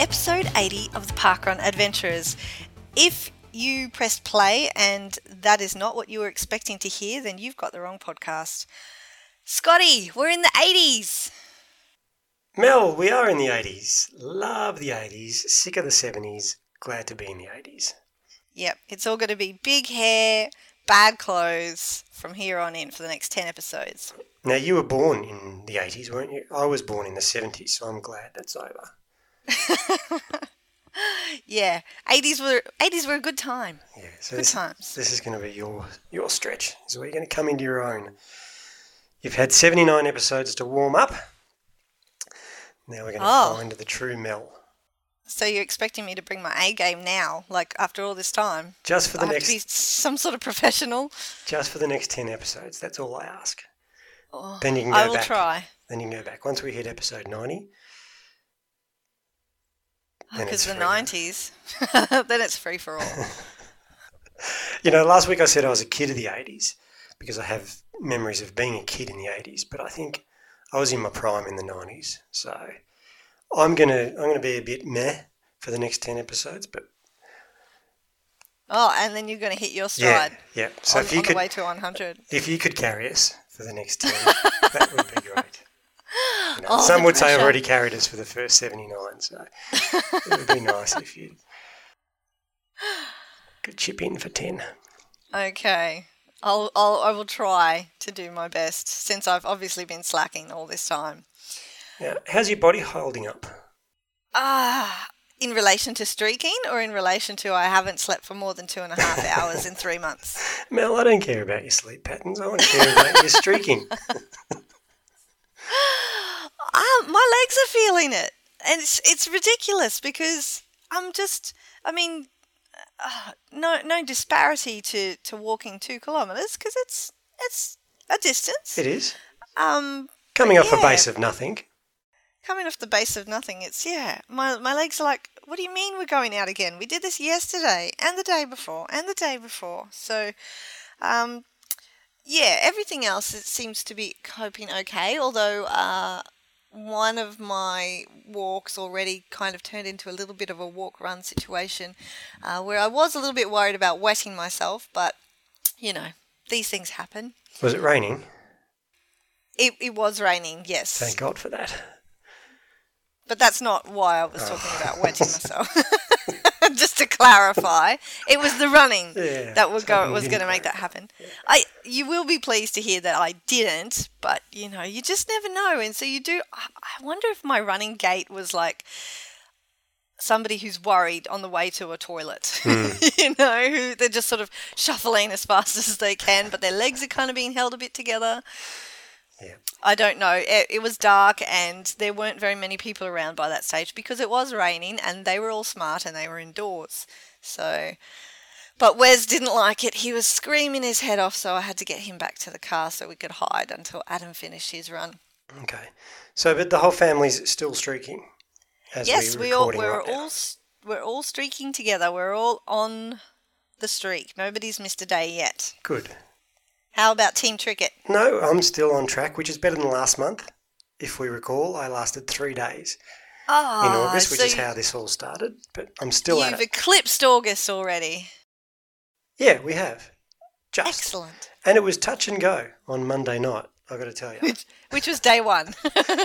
episode 80 of the Parkrun Adventurers. If you pressed play and that is not what you were expecting to hear, then you've got the wrong podcast. Scotty, we're in the 80s. Mel, we are in the 80s. Love the 80s. Sick of the 70s. Glad to be in the 80s. Yep, it's all going to be big hair, bad clothes from here on in for the next 10 episodes. Now, you were born in the 80s, weren't you? I was born in the 70s, so I'm glad that's over. yeah, 80s were 80s were a good time. Yeah, so Good this, times. this is going to be your your stretch. Is where you're going to come into your own. You've had 79 episodes to warm up. Now we're going to Oh. find the true Mel. So you're expecting me to bring my A game now, like after all this time? Just for I the have to be next some sort of professional. just for the next 10 episodes. That's all I ask. Oh, Then you can go I will back. try. Then you can go back. Once we hit episode 90, Then Because the 90s, then it's free for all. You know, last week I said I was a kid of the 80s because I have memories of being a kid in the 80s, but I think I was in my prime in the 90s. So I'm going to I'm going to be a bit meh for the next 10 episodes, but Oh, and then you're going to hit your yeah, stride yeah. So on, if you could the way to 100. if you could carry us for the next 10, that would be great. You know, Oh, some would say I've already carried us for the first 79, so it would be nice if you could chip in for 10. Okay. I'll, I'll, I will try to do my best since I've obviously been slacking all this time. Now, how's your body holding up? Ah, in relation to streaking or in relation to I haven't slept for more than two and a half hours in three months? Mel, I don't care about your sleep patterns. I want to care about your streaking. Ah, my legs are feeling it, and it's it's ridiculous because I'm just. I mean, uh, no no disparity to to walking two kilometers because it's it's a distance. It is. Um, Coming off a base of nothing. coming off the base of nothing. It's yeah. My my legs are like. What do you mean we're going out again? We did this yesterday and the day before and the day before. So, um, yeah, everything else it seems to be coping okay. Although uh, one of my walks already kind of turned into a little bit of a walk run situation, uh, where I was a little bit worried about wetting myself, but you know these things happen. Was it raining? It, it was raining, yes, Thank God for that. but that's not why I was talking about wetting myself. Just to clarify, it was the running Yeah, that would go was going to make that happen. I you will be pleased to hear that I didn't, but you know you just never know, and so you do. I, I wonder if my running gait was like somebody who's worried on the way to a toilet. Hmm. you know, who they're just sort of shuffling as fast as they can, but their legs are kind of being held a bit together. Yeah. I don't know. It, it was dark and there weren't very many people around by that stage because it was raining and they were all smart and they were indoors. So, but Wes didn't like it. He was screaming his head off, so I had to get him back to the car so we could hide until Adam finished his run. Okay. So, but the whole family's still streaking. Yes, we're we all we're right all s- we're all streaking together. We're all on the streak. Nobody's missed a day yet. Good. How about team cricket? No, I'm still on track, which is better than last month. If we recall, I lasted three days Oh, in August, which so is how this all started. But I'm still at you've it. eclipsed August already. Yeah, we have. Just. Excellent. And it was touch and go on Monday night. I've got to tell you. Which, which was day one.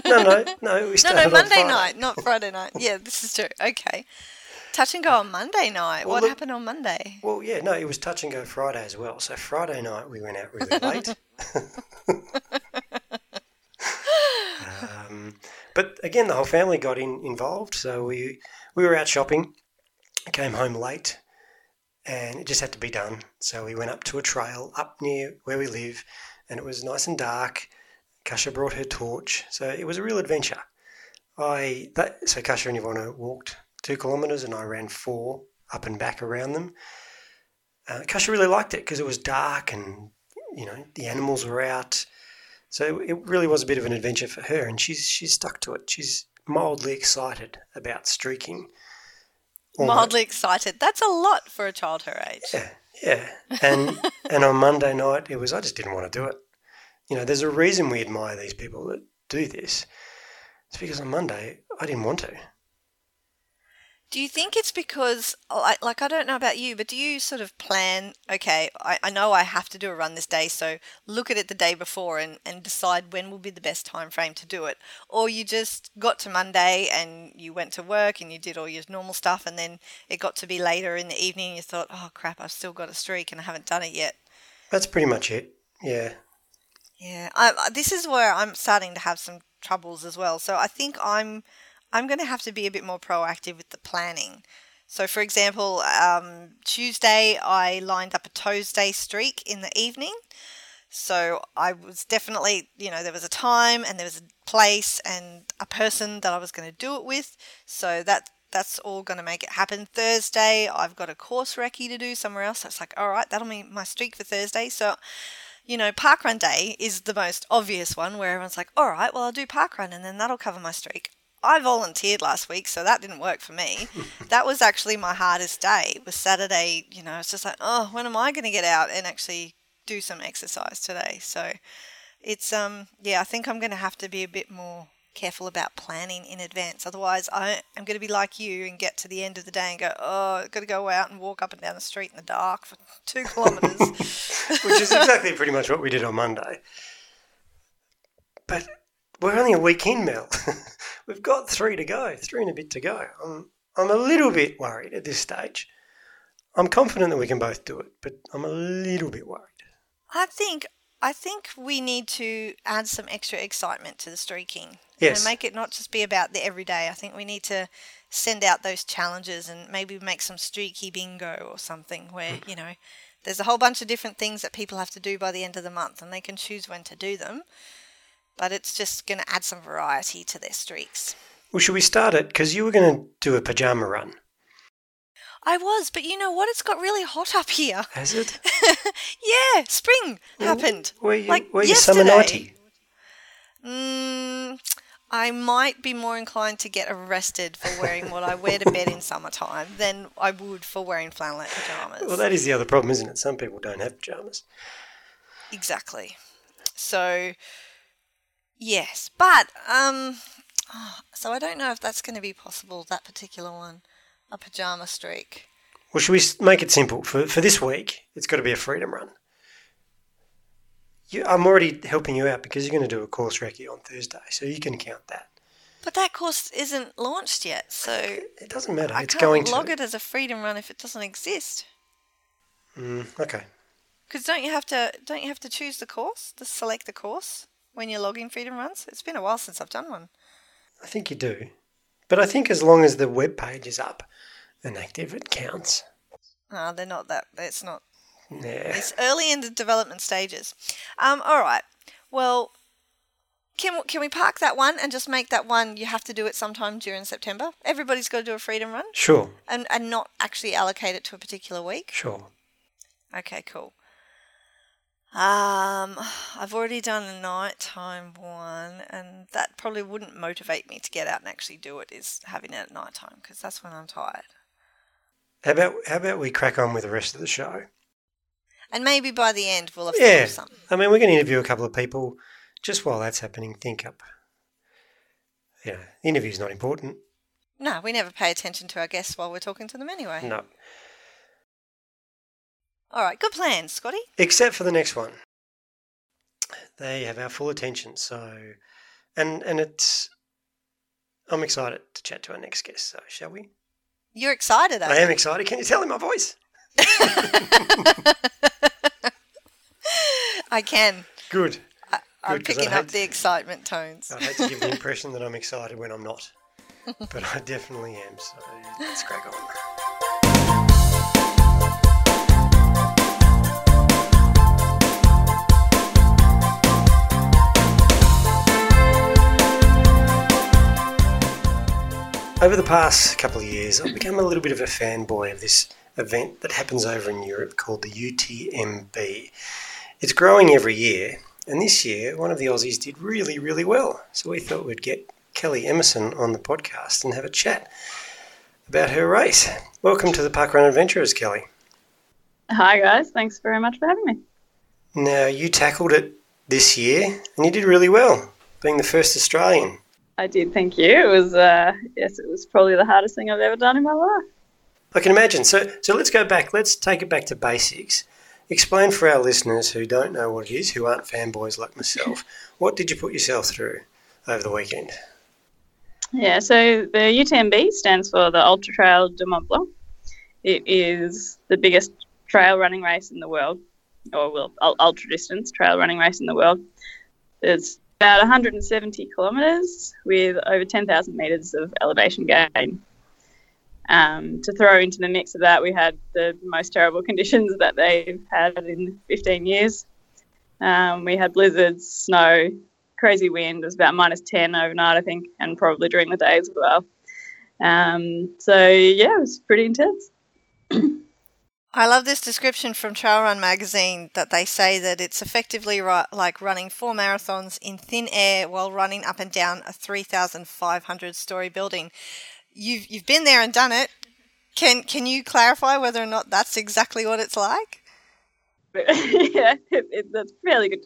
no, no, no. We no, started no, on Monday night, not Friday night. Yeah, this is true. Okay. Touch and go on Monday night. Well, what look- happened on Monday? Well, yeah, no, it was touch and go Friday as well. So Friday night we went out really late. um, but again, the whole family got in, involved. So we we were out shopping, came home late, and it just had to be done. So we went up to a trail up near where we live, and it was nice and dark. Kasha brought her torch, so it was a real adventure. I that, so Kasha and Ivana walked two kilometres, and I ran four up and back around them. Uh, Kasha really liked it because it was dark and you know the animals were out, so it really was a bit of an adventure for her, and she's she's stuck to it. She's mildly excited about streaking. Almost- Mildly excited. That's a lot for a child her age. Yeah, yeah. And and on Monday night it was I just didn't want to do it. You know, there's a reason we admire these people that do this. It's because on Monday I didn't want to. Do you think it's because, like, like I don't know about you, but do you sort of plan, okay, I, I know I have to do a run this day, so look at it the day before and, and decide when will be the best time frame to do it? Or you just got to Monday and you went to work and you did all your normal stuff and then it got to be later in the evening and you thought, oh crap, I've still got a streak and I haven't done it yet? That's pretty much it. Yeah. Yeah. I, this is where I'm starting to have some troubles as well. So I think I'm I'm going to have to be a bit more proactive with the planning. So, for example, um, Tuesday I lined up a toes day streak in the evening. So I was definitely, you know, there was a time and there was a place and a person that I was going to do it with. So that that's all going to make it happen. Thursday I've got a course recce to do somewhere else. It's like, all right, that'll be my streak for Thursday. So you know, parkrun day is the most obvious one where everyone's like, all right, well, I'll do parkrun and then that'll cover my streak. I volunteered last week, so that didn't work for me. that was actually my hardest day. It Was Saturday, you know, it's just like, oh, when am I going to get out and actually do some exercise today? So it's um yeah, I think I'm going to have to be a bit more careful about planning in advance. Otherwise, I, am going to be like you and get to the end of the day and go, oh, I've got to go out and walk up and down the street in the dark for two kilometres. Which is exactly pretty much what we did on Monday. But we're only a week in, Mel. We've got three to go, three and a bit to go. I'm, I'm a little bit worried at this stage. I'm confident that we can both do it, but I'm a little bit worried. I think I think we need to add some extra excitement to the streaking. Yes. And make it not just be about the everyday. I think we need to send out those challenges and maybe make some streaky bingo or something where, mm. you know, there's a whole bunch of different things that people have to do by the end of the month and they can choose when to do them. But it's just going to add some variety to their streaks. Well, should we start it? Because you were going to do a pajama run. I was, but you know what? It's got really hot up here. Has it? yeah, spring happened. Were you, like were you summer naughty? Mm, I might be more inclined to get arrested for wearing what I wear to bed in summertime than I would for wearing flannelette pajamas. Well, that is the other problem, isn't it? Some people don't have pajamas. Exactly. So, yes, but um, so I don't know if that's going to be possible. That particular one, a pajama streak. Well, should we make it simple for for this week? It's got to be a freedom run you, I'm already helping you out because you're going to do a course recce on Thursday, so you can count that. But that course isn't launched yet, so it doesn't matter. I it's can't going log to. it as a freedom run if it doesn't exist. Mm, okay. Because don't you have to don't you have to choose the course, to select the course when you're logging freedom runs? It's been a while since I've done one. I think you do, but I think as long as the web page is up and active, it counts. No, they're not that. It's not yeah. It's early in the development stages. Um, all right. Well, can can we park that one and just make that one? You have to do it sometime during September. Everybody's got to do a freedom run. Sure. And and not actually allocate it to a particular week. Sure. Okay. Cool. Um, I've already done a nighttime one, and that probably wouldn't motivate me to get out and actually do it. Is having it at nighttime because that's when I'm tired. How about how about we crack on with the rest of the show? And maybe by the end we'll have yeah. something. I mean, we're going to interview a couple of people. Just while that's happening, think up. Yeah, the interview's not important. No, we never pay attention to our guests while we're talking to them anyway. No. All right, good plan, Scotty. Except for the next one. They have our full attention, so and and it's I'm excited to chat to our next guest, so shall we? You're excited, I am excited. Can you tell in my voice? I can. Good. I, am picking up the excitement tones. I hate to give the impression that I'm excited when I'm not, but I definitely am. So let's crack on. Over the past couple of years, I've become a little bit of a fanboy of this event that happens over in Europe called the UTMB. It's growing every year, and this year one of the Aussies did really, really well. So we thought we'd get Kellie Emmerson on the podcast and have a chat about her race. Welcome to the Parkrun Adventurers, Kellie. Hi, guys. Thanks very much for having me. Now, you tackled it this year and you did really well, being the first Australian. I did, thank you. It was, uh, yes, it was probably the hardest thing I've ever done in my life. I can imagine. So, so let's go back. Let's take it back to basics. Explain for our listeners who don't know what it is, who aren't fanboys like myself, what did you put yourself through over the weekend? Yeah, so the UTMB stands for the Ultra Trail du Mont Blanc. It is the biggest trail running race in the world, or well, ultra distance trail running race in the world. It's about 170 kilometres with over 10,000 metres of elevation gain. Um, to throw into the mix of that, we had the most terrible conditions that they've had in 15 years. Um, we had blizzards, snow, crazy wind. It was about minus 10 overnight, I think, and probably during the day as well. Um, so, yeah, it was pretty intense. I love this description from Trail Run magazine that they say that it's effectively like running four marathons in thin air while running up and down a 3,500 story building. You've you've been there and done it. Can can you clarify whether or not that's exactly what it's like? yeah, it, it, that's fairly good.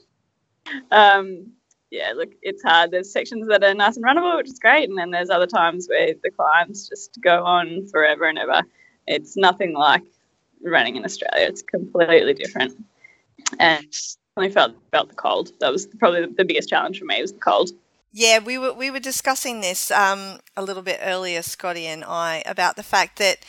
Um, yeah, look, it's hard. There's sections that are nice and runnable, which is great, and then there's other times where the climbs just go on forever and ever. It's nothing like running in Australia. It's completely different. And I felt felt the cold. That was probably the biggest challenge for me was the cold. Yeah, we were we were discussing this um, a little bit earlier, Scotty and I, about the fact that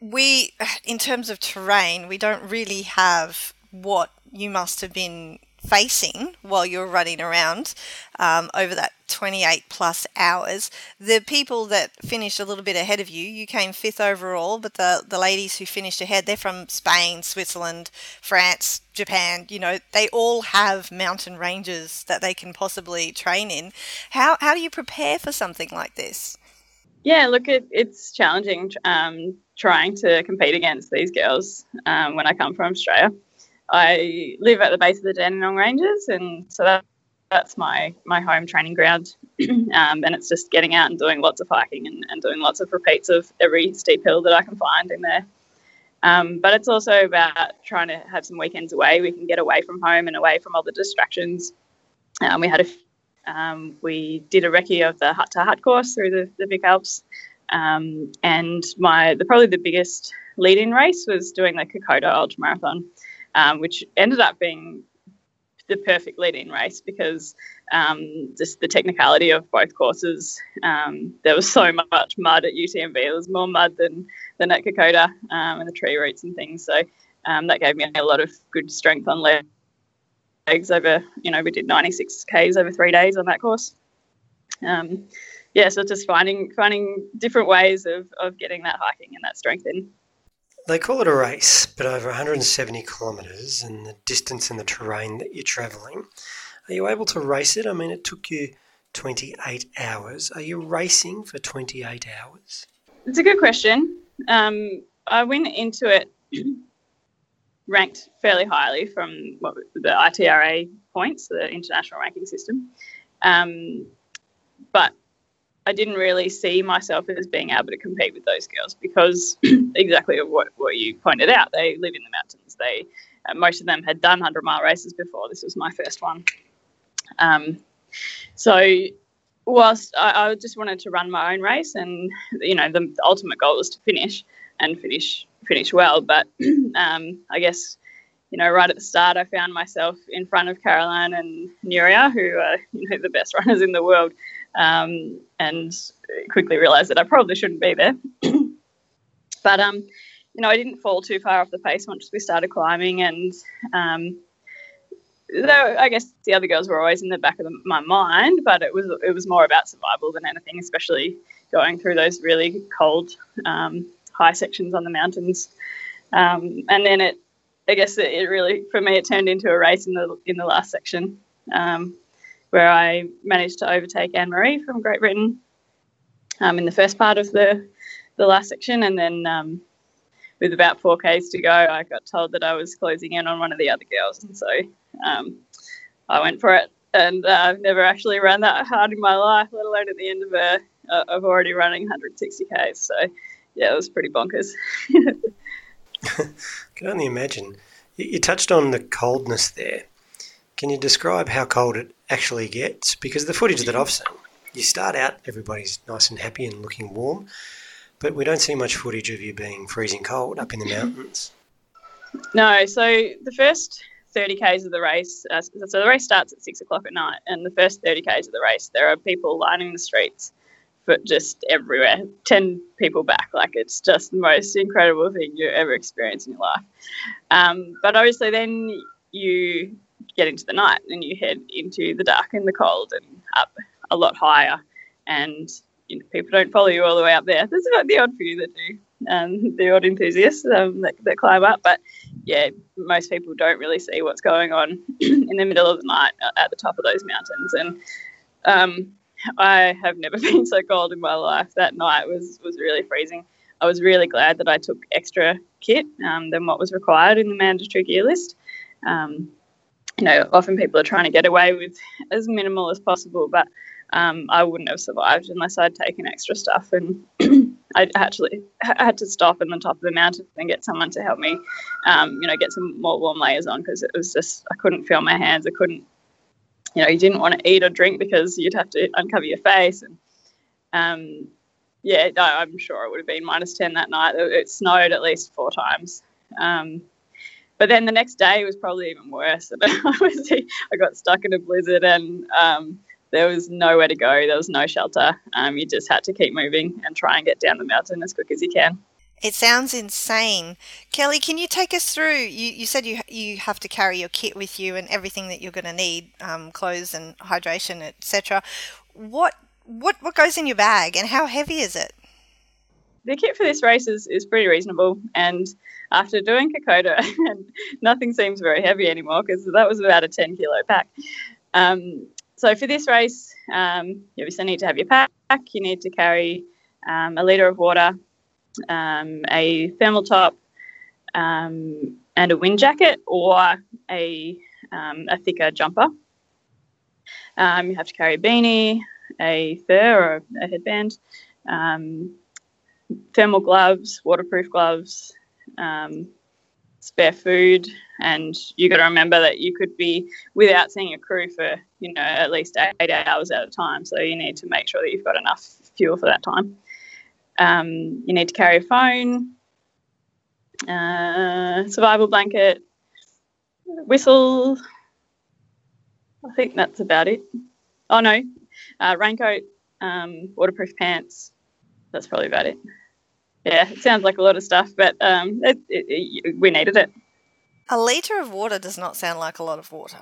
we, in terms of terrain, we don't really have what you must have been facing while you're running around um, over that 28 plus hours. The people that finished a little bit ahead of you, you came fifth overall, but the, the ladies who finished ahead, they're from Spain, Switzerland, France, Japan. You know, they all have mountain ranges that they can possibly train in. How, how do you prepare for something like this? Yeah, look, it, it's challenging um, trying to compete against these girls um, when I come from Australia. I live at the base of the Dandenong Ranges, and so that, that's my my home training ground. um, and it's just getting out and doing lots of hiking and, and doing lots of repeats of every steep hill that I can find in there. Um, but it's also about trying to have some weekends away. We can get away from home and away from all the distractions. Um, we had a um, we did a recce of the hut to hut course through the, the Vic Alps, um, and my the probably the biggest lead in race was doing the Kokoda Ultra Marathon um, which ended up being the perfect lead-in race because um, just the technicality of both courses. Um, there was so much mud at UTMB. There was more mud than than at Kokoda um, and the tree roots and things. So um, that gave me a lot of good strength on legs over. You know, we did 96 k's over three days on that course. Um, yeah, so just finding finding different ways of, of getting that hiking and that strength in. They call it a race, but over 170 kilometres and the distance and the terrain that you're travelling, are you able to race it? I mean, it took you 28 hours. Are you racing for 28 hours? It's a good question. Um, I went into it ranked fairly highly from what, the ITRA points, the international ranking system. Um, but I didn't really see myself as being able to compete with those girls because exactly what, what you pointed out. They live in the mountains. They uh, most of them had done hundred mile races before. This was my first one. Um, so whilst I, I, just wanted to run my own race, and you know the, the ultimate goal was to finish and finish finish well. But um, I guess you know, right at the start, I found myself in front of Caroline and Nuria, who are you know the best runners in the world, um, and quickly realised that I probably shouldn't be there. but um, you know, I didn't fall too far off the pace once we started climbing, and um, though I guess the other girls were always in the back of the, my mind, but it was it was more about survival than anything, especially going through those really cold um, high sections on the mountains. Um, and then it I guess it, really, for me, it turned into a race in the in the last section, um, where I managed to overtake Anne Marie from Great Britain um, in the first part of the the last section, and then um, with about four k's to go, I got told that I was closing in on one of the other girls, and so um, I went for it. And uh, I've never actually run that hard in my life, let alone at the end of a uh, of already running 160 k's. So yeah, it was pretty bonkers. can only imagine. You touched on the coldness there. Can you describe how cold it actually gets? Because the footage that I've seen, you start out, everybody's nice and happy and looking warm, but we don't see much footage of you being freezing cold up in the mountains. No, so the first 30 k's of the race, uh, so the race starts at six o'clock at night, and the first 30 k's of the race, there are people lining the streets, but just everywhere, 10 people back. Like it's just the most incredible thing you ever experience in your life. Um, but obviously, then you get into the night and you head into the dark and the cold and up a lot higher, and you know, people don't follow you all the way up there. There's about the odd few that do, um, the odd enthusiasts um, that, that climb up, but yeah, most people don't really see what's going on in the middle of the night at the top of those mountains. And um, I have never been so cold in my life. That night was was really freezing. I was really glad that I took extra kit um, than what was required in the mandatory gear list. Um, you know, often people are trying to get away with as minimal as possible, but um, I wouldn't have survived unless I'd taken extra stuff. And I actually had to stop in the top of the mountain and get someone to help me, um, you know, get some more warm layers on because it was just I couldn't feel my hands. I couldn't, you know, you didn't want to eat or drink because you'd have to uncover your face. And um, yeah, I'm sure it would have been minus ten that night. It snowed at least four times. Um, but then the next day was probably even worse. I got stuck in a blizzard and um, there was nowhere to go. There was no shelter. Um, you just had to keep moving and try and get down the mountain as quick as you can. It sounds insane. Kellie, can you take us through? You, you said you you have to carry your kit with you and everything that you're going to need, um, clothes and hydration, etc. What what what goes in your bag and how heavy is it? The kit for this race is, is pretty reasonable, and after doing Kokoda, nothing seems very heavy anymore because that was about a 10 kilo pack. Um, so for this race, um, you obviously need to have your pack. You need to carry um, a litre of water, um, a thermal top, um, and a wind jacket or a, um, a thicker jumper. Um, you have to carry a beanie, a fur or a headband, thermal gloves, waterproof gloves, spare food, and you got to remember that you could be without seeing a crew for you know at least eight hours at a time. So you need to make sure that you've got enough fuel for that time. Um, you need to carry a phone, uh, survival blanket, whistle. I think that's about it. Oh no, uh, raincoat, um, waterproof pants. That's probably about it. Yeah, it sounds like a lot of stuff, but um, it, it, we needed it. A litre of water does not sound like a lot of water.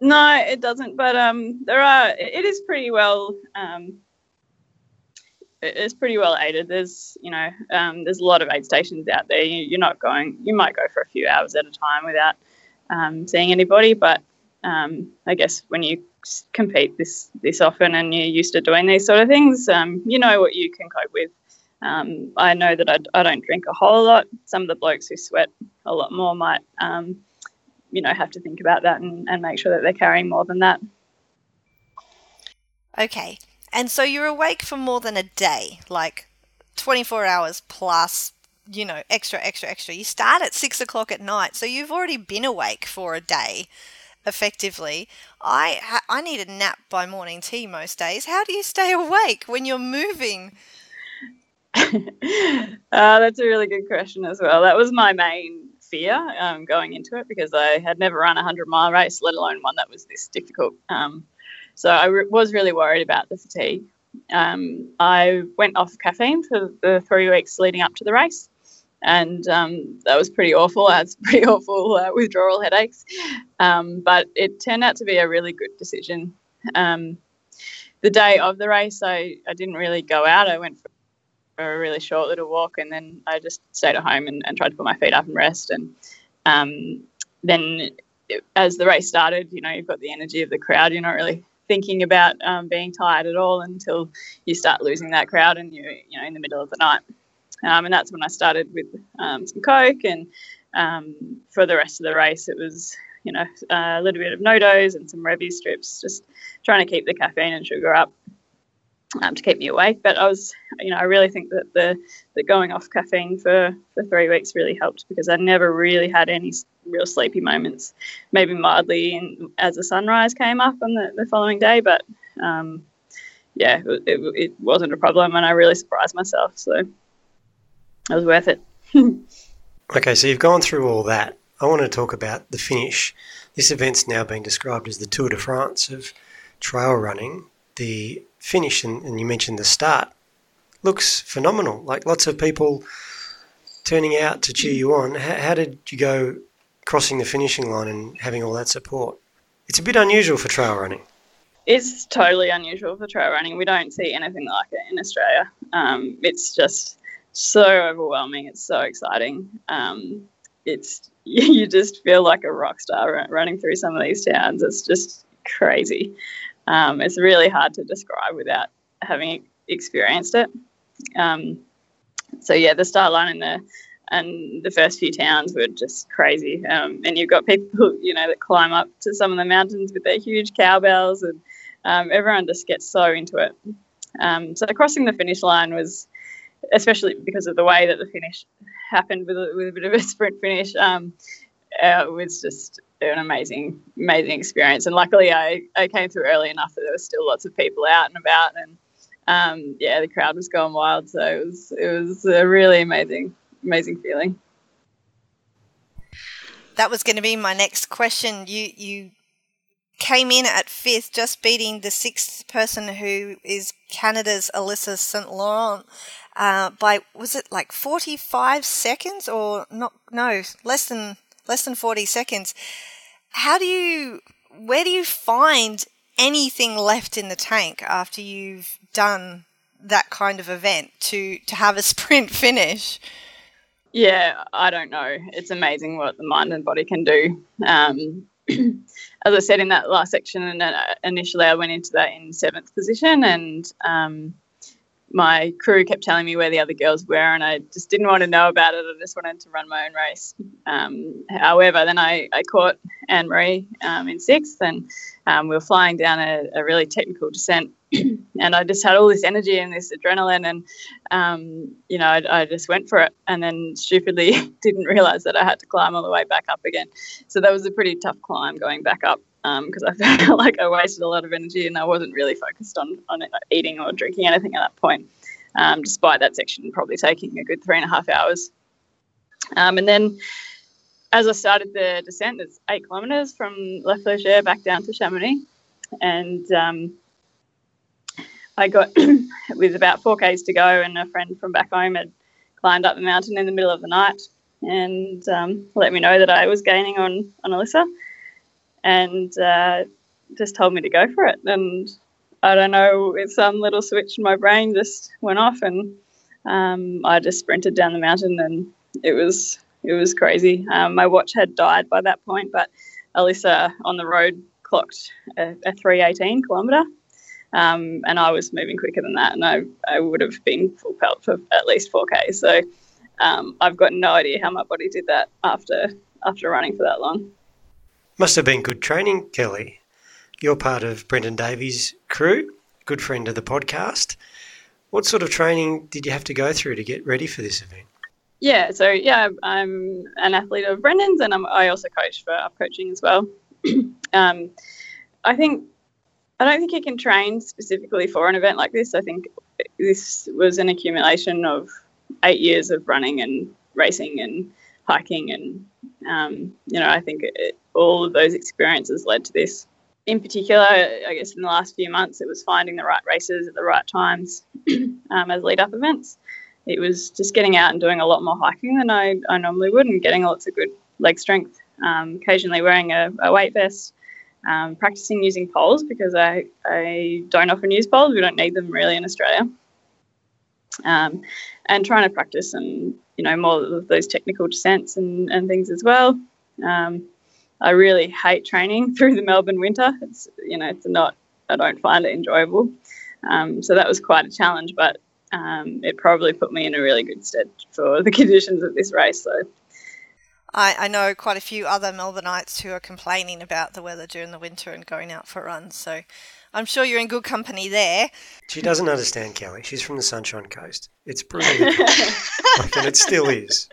No, it doesn't. But um, there are. It is pretty well. Um, it's pretty well aided. There's, you know, um, there's a lot of aid stations out there. You, are not going. You might go for a few hours at a time without um, seeing anybody. But um, I guess when you compete this this often and you're used to doing these sort of things, um, you know what you can cope with. Um, I know that I, I, don't drink a whole lot. Some of the blokes who sweat a lot more might, um, you know, have to think about that and, and make sure that they're carrying more than that. Okay. And so you're awake for more than a day, like 24 hours plus, you know, extra, extra, extra. You start at six o'clock at night, so you've already been awake for a day effectively. I I need a nap by morning tea most days. How do you stay awake when you're moving? uh, that's a really good question as well. That was my main fear um, going into it because I had never run a 100 mile race, let alone one that was this difficult. Um, so I re- was really worried about the fatigue. Um, I went off caffeine for the three weeks leading up to the race, and um, that was pretty awful. I had pretty awful uh, withdrawal headaches, um, but it turned out to be a really good decision. Um, the day of the race, I, I didn't really go out. I went for for a really short little walk, and then I just stayed at home and, and tried to put my feet up and rest. And um, then as the race started, you know, you've got the energy of the crowd. You're not really thinking about um, being tired at all until you start losing that crowd and you're, you know, in the middle of the night. Um, and that's when I started with um, some Coke. And um, for the rest of the race, it was, you know, a little bit of NoDoz and some Revvie strips, just trying to keep the caffeine and sugar up um, to keep me awake. But I was, you know, I really think that the the going off caffeine for for three weeks really helped because I never really had any real sleepy moments. Maybe mildly in, as the sunrise came up on the, the following day, but um, yeah, it, it, it wasn't a problem, and I really surprised myself. So it was worth it. okay, so you've gone through all that. I want to talk about the finish. This event's now being described as the Tour de France of trail running. The finish, and, and you mentioned the start, looks phenomenal. Like lots of people turning out to cheer you on. How, how did you go crossing the finishing line and having all that support? It's a bit unusual for trail running. It's totally unusual for trail running. We don't see anything like it in Australia. Um, it's just so overwhelming. It's so exciting. Um, it's you just feel like a rock star running through some of these towns. It's just crazy. Um, it's really hard to describe without having experienced it. Um, so yeah, the start line and the and the first few towns were just crazy. Um, and you've got people, you know, that climb up to some of the mountains with their huge cowbells, and um, everyone just gets so into it. Um, so crossing the finish line was, especially because of the way that the finish happened with a, with a bit of a sprint finish, um, uh, was just an amazing, amazing experience. And luckily, I, I came through early enough that there were still lots of people out and about, and um, yeah, the crowd was going wild. So it was it was a really amazing, amazing feeling. That was going to be my next question. You you came in at fifth, just beating the sixth person who is Canada's Alissa St. Laurent uh, by was it like forty five seconds or not? No, less than less than 40 seconds. How do you, where do you find anything left in the tank after you've done that kind of event to, to have a sprint finish? Yeah, I don't know. It's amazing what the mind and body can do. Um, as I said in that last section, and uh, initially I went into that in seventh position, and um, my crew kept telling me where the other girls were, and I just didn't want to know about it. I just wanted to run my own race. Um, however, then I, I caught Anne Marie um, in sixth, and um, we were flying down a, a really technical descent. and I just had all this energy and this adrenaline, and um, you know, I, I, just went for it, and then stupidly didn't realize that I had to climb all the way back up again. So that was a pretty tough climb going back up because um, I felt like I wasted a lot of energy and I wasn't really focused on, on eating or drinking anything at that point, um, despite that section probably taking a good three and a half hours. Um, and then as I started the descent, it's eight kilometres from La Flégère back down to Chamonix. And um, I got with about 4Ks to go, and a friend from back home had climbed up the mountain in the middle of the night and um, let me know that I was gaining on, on Alissa and uh, just told me to go for it. And I don't know, some little switch in my brain just went off, and um, I just sprinted down the mountain, and it was it was crazy. Um, my watch had died by that point, but Alyssa on the road clocked a, a 318 kilometre. Um, and I was moving quicker than that, and I, I would have been full pelt for at least 4K. So um, I've got no idea how my body did that after after running for that long. Must have been good training, Kellie. You're part of Brendan Davies' crew, good friend of the podcast. What sort of training did you have to go through to get ready for this event? Yeah, so yeah, I'm an athlete of Brendan's, and I'm, i also coach for up coaching as well. um, I think I don't think you can train specifically for an event like this. I think this was an accumulation of eight years of running and racing and hiking, and um, you know, I think it, all of those experiences led to this. In particular, I guess in the last few months, it was finding the right races at the right times um, as lead up events. It was just getting out and doing a lot more hiking than I, I normally would and getting lots of good leg strength. Um, occasionally wearing a, a weight vest, um, practicing using poles because I, I don't often use poles. We don't need them really in Australia. Um, and trying to practice and you know more of those technical descents and, and things as well. Um, I really hate training through the Melbourne winter. It's you know it's not I don't find it enjoyable. Um, so that was quite a challenge, but um, it probably put me in a really good stead for the conditions of this race. So. I, I know quite a few other Melbourneites who are complaining about the weather during the winter and going out for runs. So I'm sure you're in good company there. She doesn't understand, Kellie. She's from the Sunshine Coast. It's brutally cold, and it still is.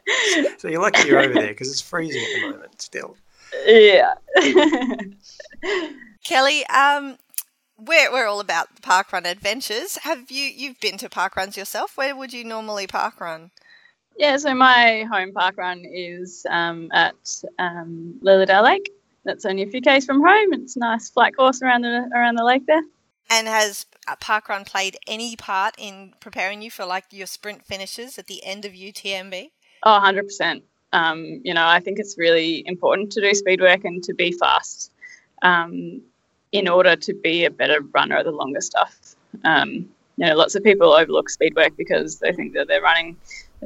So you're lucky you're over there because it's freezing at the moment still. Yeah. Kellie, um, we're, we're all about the parkrun adventures. Have you you've been to parkruns yourself? Where would you normally parkrun? Yeah, so my home parkrun is um, at um, Lillydale Lake. That's only a few k's from home. It's a nice flat course around the around the lake there. And has parkrun played any part in preparing you for like your sprint finishes at the end of UTMB? Oh, 100%. Um, you know, I think it's really important to do speed work and to be fast um, in order to be a better runner of the longer stuff. Um, you know, lots of people overlook speed work because they think that they're running,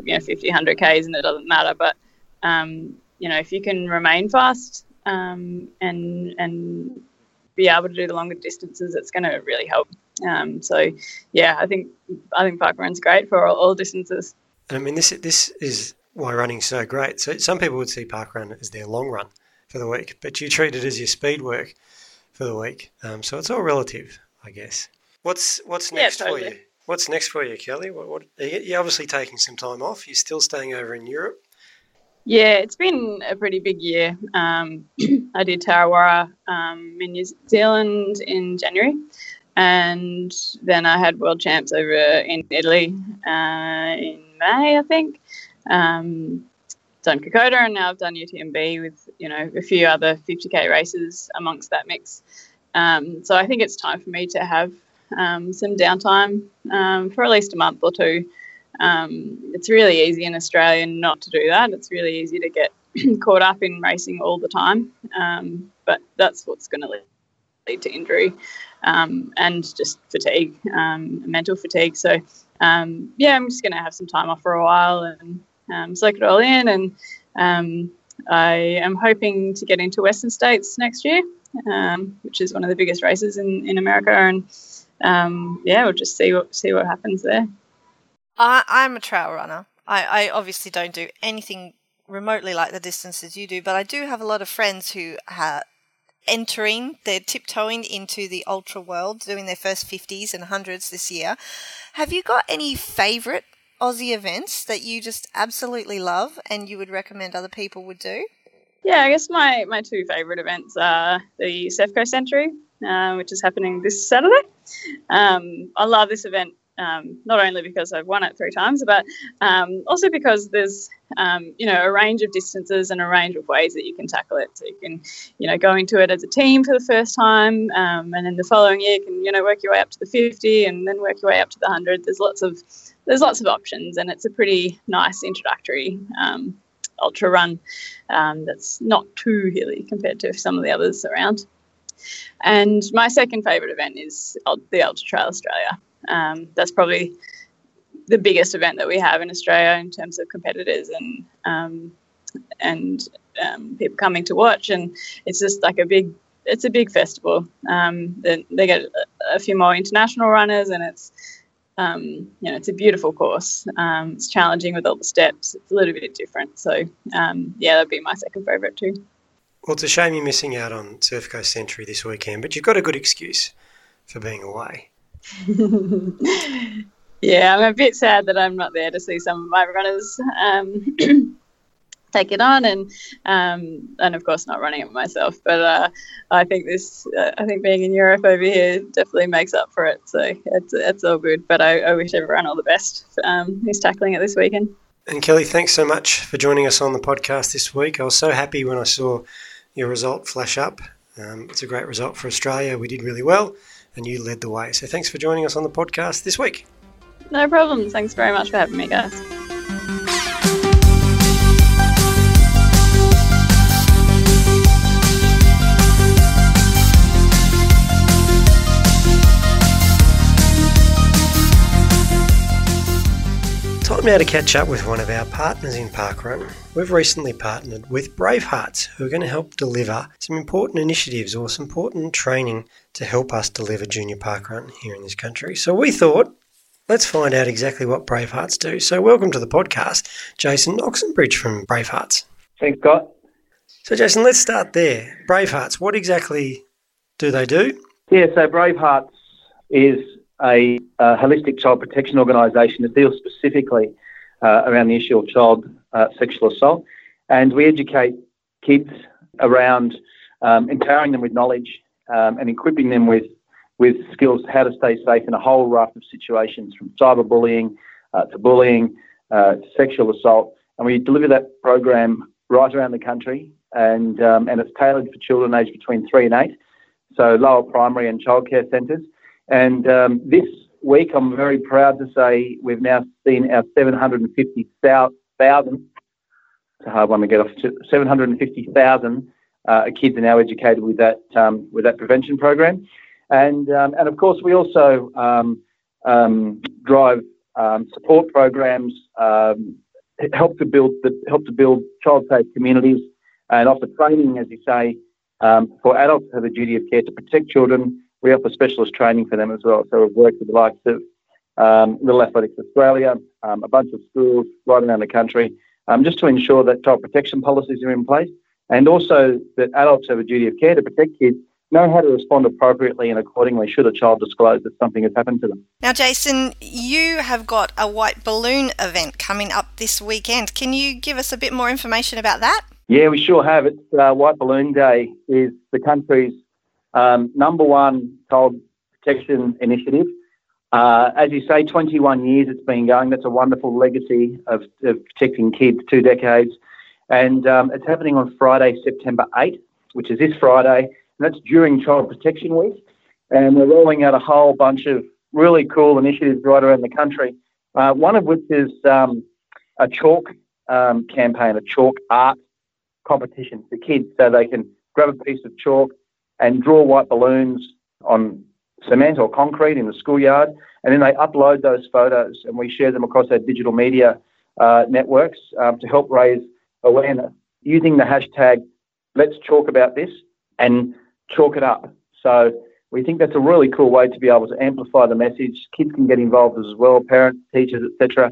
you know, 50, 100 Ks and it doesn't matter. But, um, you know, if you can remain fast um, and, and be able to do the longer distances, it's going to really help. Um, so, yeah, I think I think parkrun's great for all, all distances. I mean, this this is why running's so great. So some people would see parkrun as their long run for the week, but you treat it as your speed work for the week. Um, so it's all relative, I guess. What's what's next yeah, totally. for you? What's next for you, Kellie? What, what you're obviously taking some time off. You're still staying over in Europe. Yeah, it's been a pretty big year. Um, I did Tarawera um, in New Zealand in January, and then I had World Champs over in Italy uh, in May, I think. Um, done Kokoda, and now I've done UTMB with you know a few other 50k races amongst that mix. Um, so I think it's time for me to have um, some downtime um, for at least a month or two um, it's really easy in Australia not to do that. It's really easy to get caught up in racing all the time, um, but that's what's going to lead to injury um, and just fatigue, mental fatigue. So, yeah, I'm just going to have some time off for a while and um, soak it all in. And um, I am hoping to get into Western States next year, um, which is one of the biggest races in, in America. And um, yeah, we'll just see what see what happens there. I, I'm a trail runner. I, I obviously don't do anything remotely like the distances you do, but I do have a lot of friends who are entering, they're tiptoeing into the ultra world, doing their first 50s and 100s this year. Have you got any favourite Aussie events that you just absolutely love and you would recommend other people would do? Yeah, I guess my, my two favourite events are the Surf Coast Century, uh, which is happening this Saturday. Um, I love this event um, not only because I've won it three times, but um, also because there's um, you know a range of distances and a range of ways that you can tackle it. So you can you know go into it as a team for the first time, um, and then the following year you can you know work your way up to the 50, and then work your way up to the 100. There's lots of there's lots of options, and it's a pretty nice introductory um, ultra run um, that's not too hilly compared to some of the others around. And my second favourite event is the Ultra Trail Australia. Um, that's probably the biggest event that we have in Australia in terms of competitors and um, and um, people coming to watch. And it's just like a big it's a big festival. Um, they, they get a, few more international runners, and it's um, you know it's a beautiful course. Um, it's challenging with all the steps. It's a little bit different. So yeah, that'd be my second favourite too. Well, it's a shame you're missing out on Surf Coast Century this weekend, but you've got a good excuse for being away. yeah, I'm a bit sad that I'm not there to see some of my runners um, take it on, and um, and of course not running it myself. But uh, I think this, uh, I think being in Europe over here definitely makes up for it. So it's it's all good. But I, I wish everyone all the best um, who's tackling it this weekend. And Kellie, thanks so much for joining us on the podcast this week. I was so happy when I saw your result flash up. Um, it's a great result for Australia. We did really well and you led the way. So thanks for joining us on the podcast this week. No problem. Thanks very much for having me, guys. Time now to catch up with one of our partners in Parkrun. We've recently partnered with Bravehearts, who are going to help deliver some important initiatives or some important training to help us deliver junior parkrun here in this country. So we thought, let's find out exactly what Bravehearts do. So welcome to the podcast, Jason Oxenbridge from Bravehearts. Thanks, Scott. So Jason, let's start there. Bravehearts, what exactly do they do? Yeah, so Bravehearts is a, a holistic child protection organisation that deals specifically uh, around the issue of child uh, sexual assault. And we educate kids around um, empowering them with knowledge um, and equipping them with with skills how to stay safe in a whole raft of situations, from cyberbullying uh, to bullying uh, to sexual assault. And we deliver that program right around the country, and um, and it's tailored for children aged between three and eight, so lower primary and childcare centres. And um, this week, I'm very proud to say we've now seen our 750,000. It's a hard one to get off. 750,000 uh, kids are now educated with that um, with that prevention program, and um, and of course we also um, um, drive um, support programs, help to build the, help to build child safe communities, and offer training, as you say, for adults who have a duty of care to protect children we offer specialist training for them as well. So we've worked with the likes of um, Little Athletics Australia, um, a bunch of schools right around the country, um, just to ensure that child protection policies are in place and also that adults have a duty of care to protect kids know how to respond appropriately and accordingly should a child disclose that something has happened to them. Now, Jason, you have got a white balloon event coming up this weekend. Can you give us a bit more information about that? Yeah, we sure have. It's uh, White Balloon Day is the country's um, number one child protection initiative. Uh, as you say, 21 years it's been going. That's a wonderful legacy of, of protecting kids, two decades. And um, it's happening on Friday, September 8th, which is this Friday. And that's during Child Protection Week. And we're rolling out a whole bunch of really cool initiatives right around the country. Uh, one of which is um, a chalk um, campaign, a chalk art competition for kids so they can grab a piece of chalk, and draw white balloons on cement or concrete in the schoolyard, and then they upload those photos and we share them across our digital media uh, networks um, to help raise awareness using the hashtag Let's Chalk About This and chalk it up. So we think that's a really cool way to be able to amplify the message. Kids can get involved as well, parents, teachers, etc.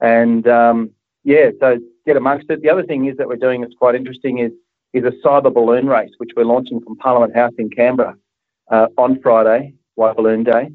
And um, yeah, so get amongst it. The other thing is that we're doing that's quite interesting is is a cyber balloon race, which we're launching from Parliament House in Canberra uh, on Friday, White Balloon Day.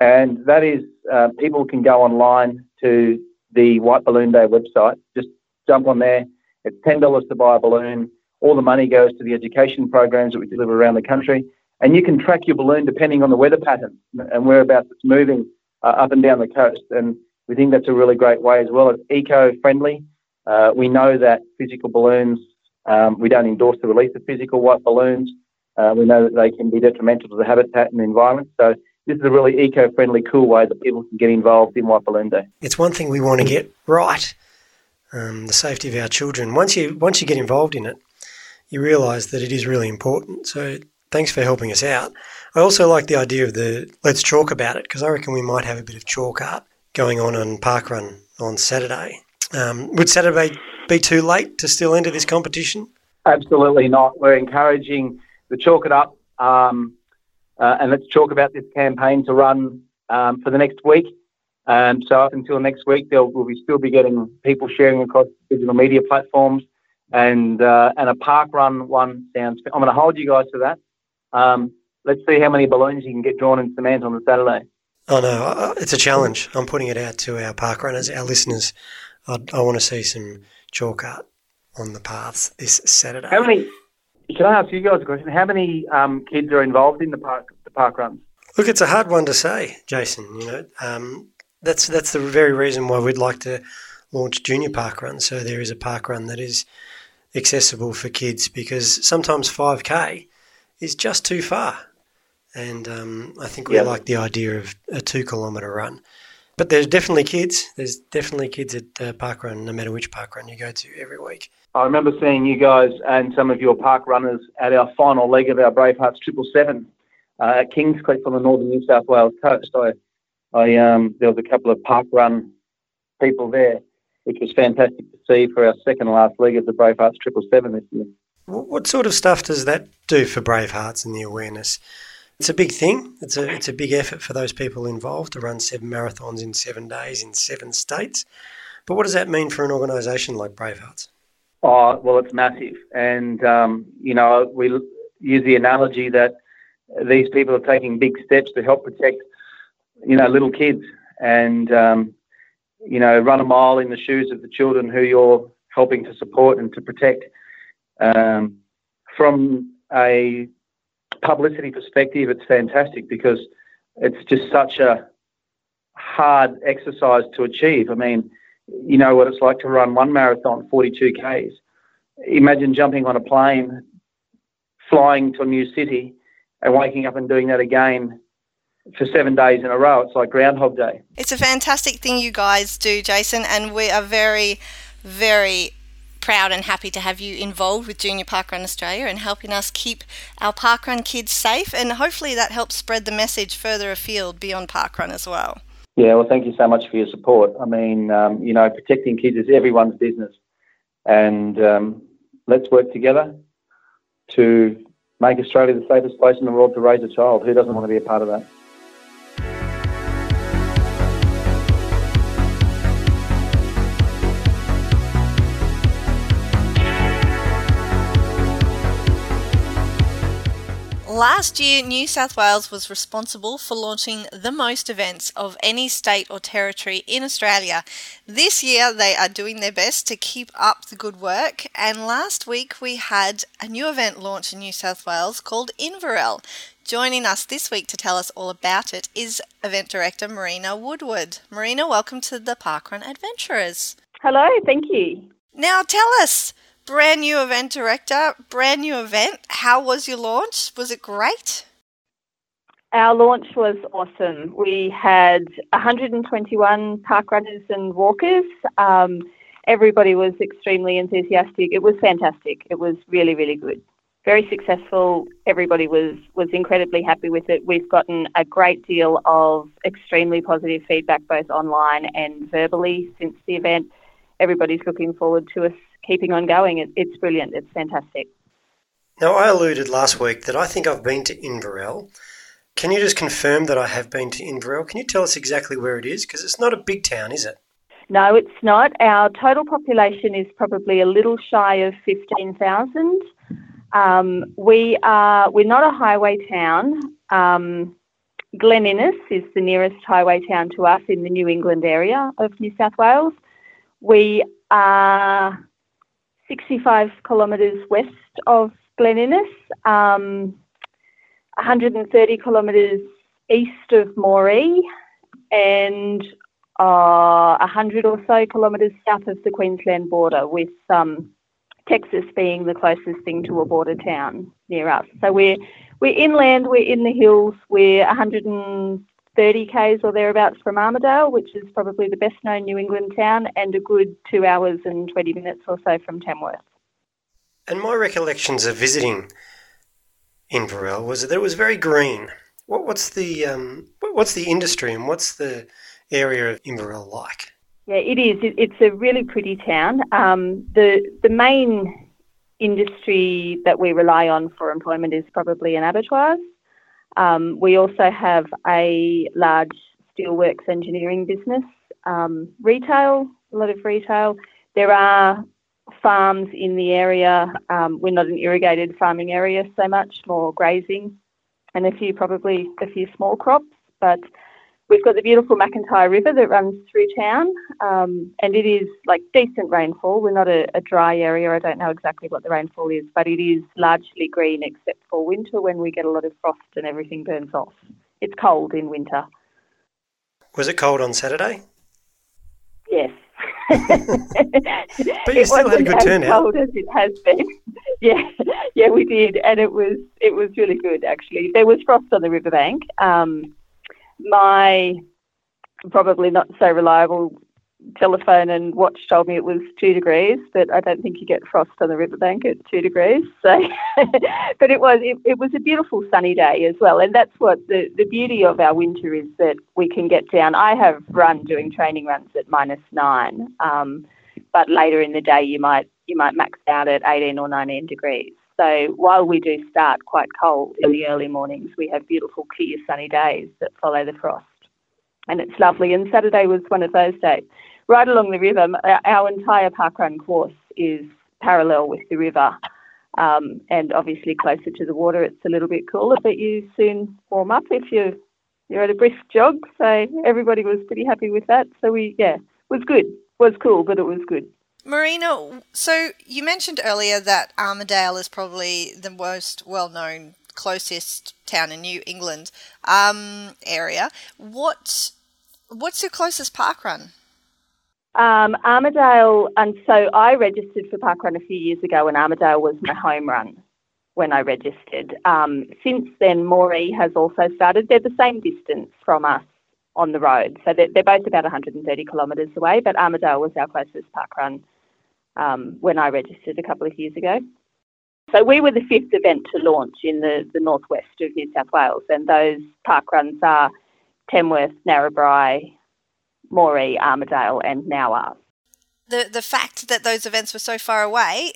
And that is, uh, people can go online to the White Balloon Day website, just jump on there. It's $10 to buy a balloon. All the money goes to the education programs that we deliver around the country. And you can track your balloon depending on the weather pattern and whereabouts it's moving uh, up and down the coast. And we think that's a really great way as well. It's eco friendly. Uh, we know that physical balloons um, we don't endorse the release of physical white balloons. Uh, we know that they can be detrimental to the habitat and the environment. So this is a really eco-friendly, cool way that people can get involved in White Balloon Day. It's one thing we want to get right, um, the safety of our children. Once you once you get involved in it, you realise that it is really important. So thanks for helping us out. I also like the idea of the let's chalk about it because I reckon we might have a bit of chalk art going on on Parkrun on Saturday. Um, would Saturday be too late to still enter this competition? Absolutely not. We're encouraging the Chalk It Up um, uh, and let's talk about this campaign to run um, for the next week. Um, so up until next week, there will be still be getting people sharing across digital media platforms, and uh, and a park run one sounds. I'm going to hold you guys to that. Um, let's see how many balloons you can get drawn in cement on the Saturday. Oh no, it's a challenge. I'm putting it out to our park runners, our listeners. I, I want to see some chalk art on the paths this Saturday. How many? Can I ask you guys a question? How many um, kids are involved in the park the park runs? Look, it's a hard one to say, Jason. You know, um, that's that's the very reason why we'd like to launch junior park runs. So there is a park run that is accessible for kids because sometimes 5k is just too far, and um, I think we yep. like the idea of a two kilometre run. But there's definitely kids. There's definitely kids at uh, parkrun, no matter which parkrun you go to every week. I remember seeing you guys and some of your park runners at our final leg of our Bravehearts Triple Seven uh, at Kingscliff on the northern New South Wales coast. I, I um, there was a couple of park run people there, which was fantastic to see for our second last leg of the Bravehearts Triple Seven this year. What sort of stuff does that do for Bravehearts and the awareness? It's a big thing. It's a it's a big effort for those people involved to run seven marathons in seven days in seven states. But what does that mean for an organisation like Bravehearts? Oh well, it's massive, and um, you know we use the analogy that these people are taking big steps to help protect you know little kids, and um, you know run a mile in the shoes of the children who you're helping to support and to protect. Um, from a publicity perspective, it's fantastic because it's just such a hard exercise to achieve. I mean, you know what it's like to run one marathon, 42 Ks. Imagine jumping on a plane, flying to a new city, and waking up and doing that again for seven days in a row. It's like Groundhog Day. It's a fantastic thing you guys do, Jason, and we are very, very proud and happy to have you involved with Junior Parkrun Australia and helping us keep our parkrun kids safe. And hopefully that helps spread the message further afield beyond parkrun as well. Yeah, well, thank you so much for your support. I mean, um, you know, protecting kids is everyone's business. And um, let's work together to make Australia the safest place in the world to raise a child. Who doesn't want to be a part of that? Last year, New South Wales was responsible for launching the most events of any state or territory in Australia. This year, they are doing their best to keep up the good work, and last week we had a new event launch in New South Wales called Inverell. Joining us this week to tell us all about it is event director Marina Woodward. Marina, welcome to the Parkrun Adventurers. Hello, thank you. Now tell us, brand new event director, brand new event. How was your launch? Was it great? Our launch was awesome. We had 121 park runners and walkers. Um, everybody was extremely enthusiastic. It was fantastic. It was really, really good. Very successful. Everybody was was incredibly happy with it. We've gotten a great deal of extremely positive feedback both online and verbally since the event. Everybody's looking forward to us keeping on going. It, it's brilliant. It's fantastic. Now, I alluded last week that I think I've been to Inverell. Can you just confirm that I have been to Inverell? Can you tell us exactly where it is? Because it's not a big town, is it? No, it's not. Our total population is probably a little shy of 15,000. Um, we are, we're not a highway town. Um, Glen Innes is the nearest highway town to us in the New England area of New South Wales. We are 65 kilometres west of Glen Innes, um, 130 kilometres east of Moree, and uh, 100 or so kilometres south of the Queensland border, with um, Texas being the closest thing to a border town near us. So we're we're inland, we're in the hills, we're 130 k's or thereabouts from Armidale, which is probably the best known New England town, and a good two hours and 20 minutes or so from Tamworth. And my recollections of visiting Inverell was that it was very green. What, what's the um, what's the industry and what's the area of Inverell like? Yeah, it is. It, it's a really pretty town. Um, the the main industry that we rely on for employment is probably an abattoirs. Um, we also have a large steelworks engineering business, um, retail, a lot of retail. There are farms in the area. Um, we're not an irrigated farming area so much, more grazing, and a few probably a few small crops. But we've got the beautiful McIntyre River that runs through town, um, and it is like decent rainfall. We're not a, a, dry area. I don't know exactly what the rainfall is, but it is largely green except for winter when we get a lot of frost and everything burns off. It's cold in winter. Was it cold on Saturday? Yes. but you still had a good turnout. Cold as it has been. yeah, yeah, we did, and it was it was really good actually. There was frost on the riverbank. Um, my probably not so reliable telephone and watch told me it was two degrees, but I don't think you get frost on the riverbank at two degrees. So, but it was it, it, was a beautiful sunny day as well, and that's what the the beauty of our winter is that we can get down. I have run doing training runs at minus nine, um, but later in the day you might you might max out at eighteen or nineteen degrees. So while we do start quite cold in the early mornings, we have beautiful clear sunny days that follow the frost and it's lovely. And Saturday was one of those days. Right along the river, our entire parkrun course is parallel with the river. Um, and obviously closer to the water, it's a little bit cooler, but you soon warm up if you you're at a brisk jog. So everybody was pretty happy with that. So we yeah, was good. Was cool, but it was good. Marina, so you mentioned earlier that Armidale is probably the most well known closest town in New England um, area. What what's your closest park run? Um, Armidale, and so I registered for park run a few years ago, and Armidale was my home run when I registered. Um, since then, Moree has also started. They're the same distance from us on the road, so they're, they're both about 130 kilometres away. But Armidale was our closest parkrun um, when I registered a couple of years ago. So we were the fifth event to launch in the, the northwest of New South Wales, and those park runs are Tamworth, Narrabri, Moree, Armidale, and now ours. The the fact that those events were so far away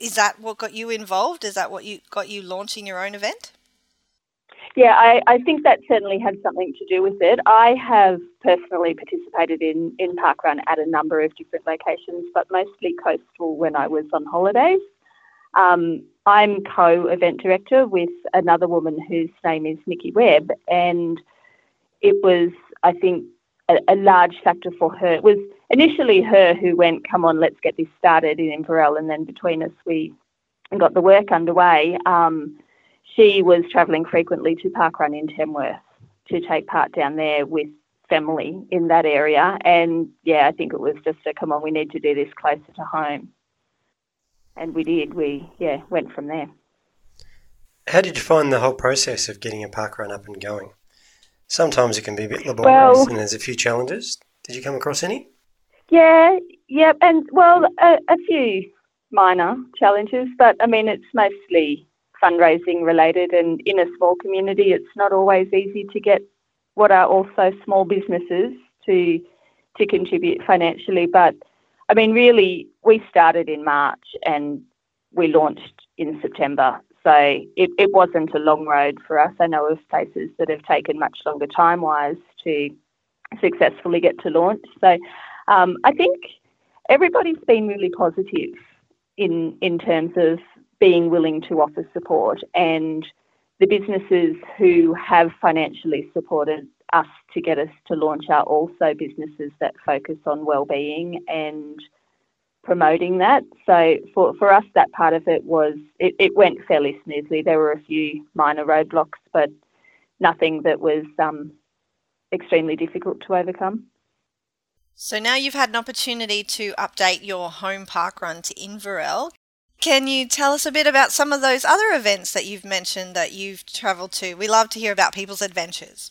is that what got you involved? Is that what you got you launching your own event? Yeah, I, I think that certainly had something to do with it. I have personally participated in, in parkrun at a number of different locations, but mostly coastal when I was on holidays. Um, I'm co-event director with another woman whose name is Nikki Webb, and it was, I think, a, a, large factor for her. It was initially her who went, "Come on, let's get this started in Inverell," and then between us, we got the work underway. Um, she was travelling frequently to Parkrun in Tamworth to take part down there with family in that area, and yeah, I think it was just a come on, we need to do this closer to home and we did. We yeah went from there. How did you find the whole process of getting a park run up and going? Sometimes it can be a bit laborious, well, and there's a few challenges. Did you come across any? Yeah, yeah, and well, a, a few minor challenges, but I mean, it's mostly fundraising related, and in a small community, it's not always easy to get what are also small businesses to to contribute financially. But I mean, really, we started in March and we launched in September. So it, it wasn't a long road for us. I know of places that have taken much longer time wise to successfully get to launch. So um, I think everybody's been really positive in in terms of being willing to offer support and the businesses who have financially supported us to get us to launch are also businesses that focus on well-being and promoting that. So for, for us, that part of it was, it, it went fairly smoothly. There were a few minor roadblocks, but nothing that was um, extremely difficult to overcome. So now you've had an opportunity to update your home park run to Inverell. Can you tell us a bit about some of those other events that you've mentioned that you've travelled to? We love to hear about people's adventures.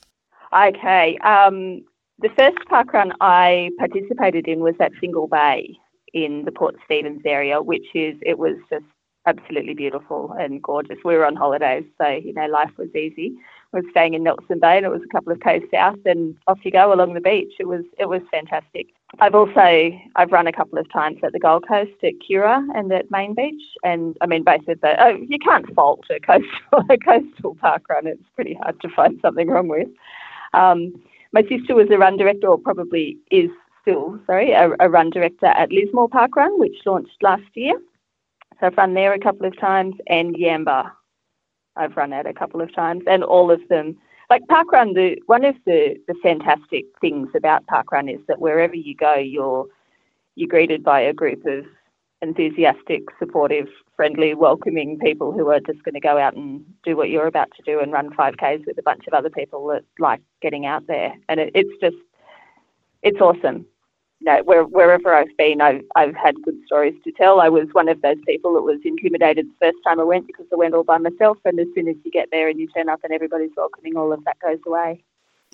Okay. Um, the first park run I participated in was at Fingal Bay in the Port Stephens area, which is, it was just absolutely beautiful and gorgeous. We were on holidays, so, you know, life was easy. We were staying in Nelson Bay and it was a couple of k's south and off you go along the beach. It was, it was fantastic. I've also, I've run a couple of times at the Gold Coast at Kirra and at Main Beach. And I mean, basically oh, you can't fault a coastal, a coastal park run. It's pretty hard to find something wrong with. Um, my sister was a run director, or probably is still, sorry, a, a run director at Lismore Park Run, which launched last year. So I've run there a couple of times, and Yamba, I've run at a couple of times, and all of them. Like Parkrun, the one of the, the fantastic things about Parkrun is that wherever you go, you're you're greeted by a group of enthusiastic, supportive, friendly, welcoming people who are just going to go out and do what you're about to do and run 5Ks with a bunch of other people that like getting out there. And it, it's just, it's awesome. You know, where, wherever I've been, I've, I've had good stories to tell. I was one of those people that was intimidated the first time I went because I went all by myself. And as soon as you get there and you turn up and everybody's welcoming, all of that goes away.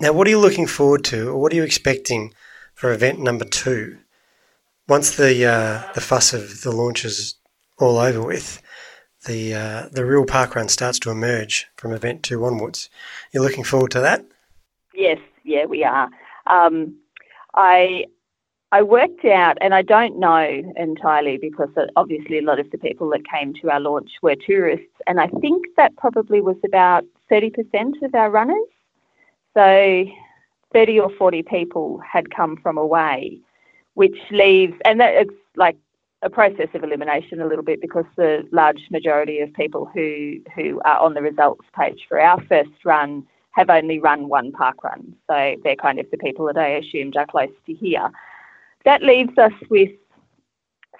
Now, what are you looking forward to, or what are you expecting for event number two? once the uh, the fuss of the launch is all over with, the uh, the real park run starts to emerge from event two onwards. You're looking forward to that? Yes, yeah, we are. Um, I I worked out, and I don't know entirely because obviously a lot of the people that came to our launch were tourists, and I think that probably was about thirty percent of our runners. So. 30 or 40 people had come from away which leaves, and that it's like a process of elimination a little bit because the large majority of people who who are on the results page for our first run have only run one park run, so they're kind of the people that I assumed are close to here. That leaves us with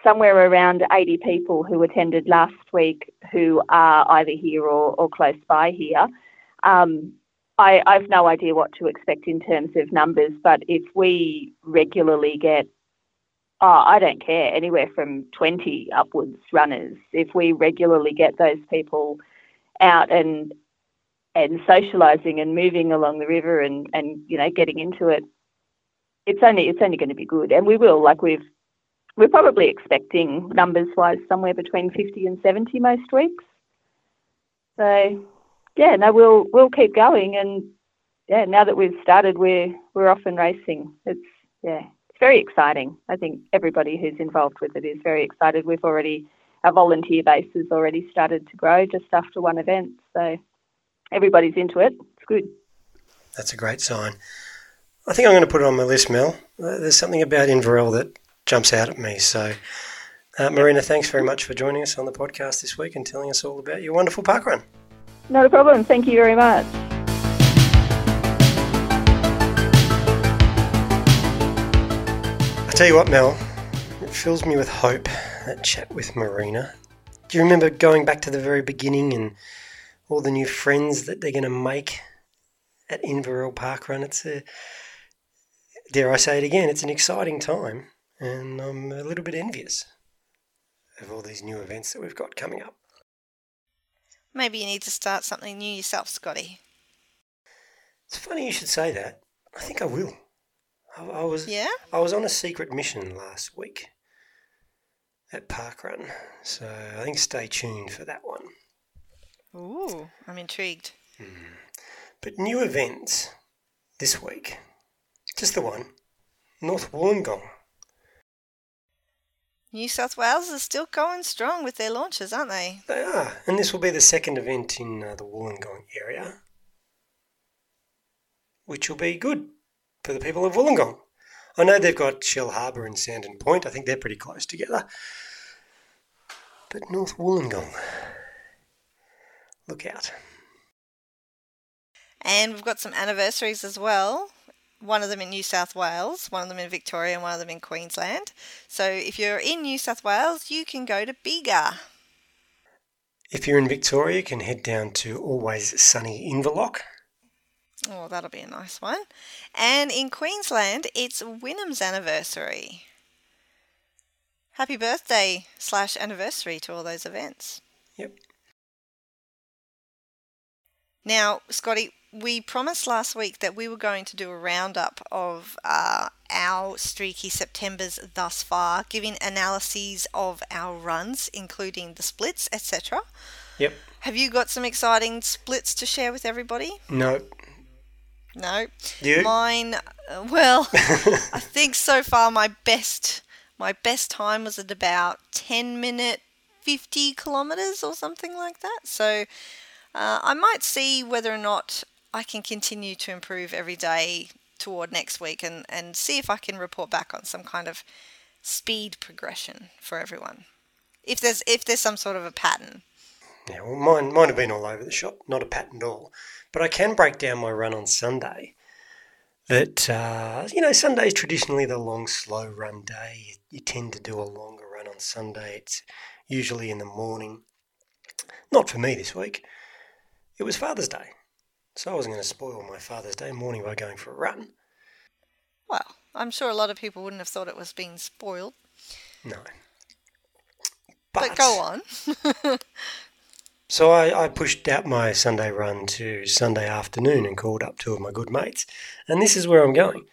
somewhere around 80 people who attended last week who are either here or, or close by here. Um, I, I've no idea what to expect in terms of numbers, but if we regularly get, oh, I don't care, anywhere from 20 upwards runners, if we regularly get those people out and and socialising and moving along the river and, and you know getting into it, it's only it's only going to be good, and we will like we've we're probably expecting numbers wise somewhere between 50 and 70 most weeks. So yeah, no, we'll we'll keep going, and yeah, now that we've started, we're we're off and racing. It's yeah, it's very exciting. I think everybody who's involved with it is very excited. We've already our volunteer base has already started to grow just after one event, so everybody's into it. It's good. That's a great sign. I think I'm going to put it on my list, Mel. Uh, there's something about Inverell that jumps out at me. So, uh, Marina, thanks very much for joining us on the podcast this week and telling us all about your wonderful parkrun. Not a problem. Thank you very much. I tell you what, Mel, it fills me with hope that chat with Marina. Do you remember going back to the very beginning and all the new friends that they're going to make at Inverell Parkrun? It's a, dare I say it again, it's an exciting time, and I'm a little bit envious of all these new events that we've got coming up. Maybe you need to start something new yourself, Scotty. It's funny you should say that. I think I will. I, I was Yeah? I was on a secret mission last week at Parkrun, so I think stay tuned for that one. Ooh, I'm intrigued. Hmm. But new events this week. Just the one. North Wollongong. New South Wales is still going strong with their launches, aren't they? They are, and this will be the second event in uh, the Wollongong area, which will be good for the people of Wollongong. I know they've got Shellharbour and Sandon Point. I think they're pretty close together. But North Wollongong, look out. And we've got some anniversaries as well. One of them in New South Wales, one of them in Victoria, and one of them in Queensland. So if you're in New South Wales, you can go to Bega. If you're in Victoria, you can head down to Always Sunny Inverloch. Oh, that'll be a nice one. And in Queensland, it's Wynnum's anniversary. Happy birthday slash anniversary to all those events. Yep. Now, Scotty, we promised last week that we were going to do a roundup of uh, our streaky Septembers thus far, giving analyses of our runs, including the splits, etc. Yep. Have you got some exciting splits to share with everybody? No. No. You? Mine, uh, well, I think so far my best my best time was at about 10 minute 50 kilometers or something like that. So uh, I might see whether or not I can continue to improve every day toward next week and, and see if I can report back on some kind of speed progression for everyone. If there's if there's some sort of a pattern. Yeah, well, mine might have been all over the shop, not a pattern at all. But I can break down my run on Sunday. That uh, you know, Sunday is traditionally the long, slow run day. You, you tend to do a longer run on Sunday. It's usually in the morning. Not for me this week. It was Father's Day, so I wasn't going to spoil my Father's Day morning by going for a run. Well, I'm sure a lot of people wouldn't have thought it was being spoiled. No. But, go on. So I, I pushed out my Sunday run to Sunday afternoon and called up two of my good mates. And this is where I'm going.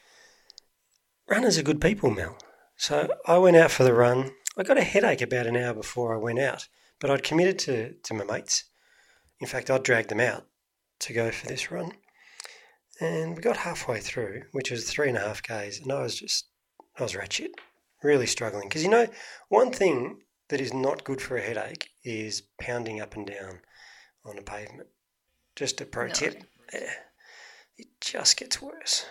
Runners are good people, Mel. So I went out for the run. I got a headache about an hour before I went out, but I'd committed to, to my mates. In fact, I'd dragged them out to go for this run. And we got halfway through, which was three and a half Ks, and I was just, I was ratchet, really struggling. Because you know, one thing that is not good for a headache is pounding up and down on a pavement. Just a pro No. tip. Yeah. It just gets worse.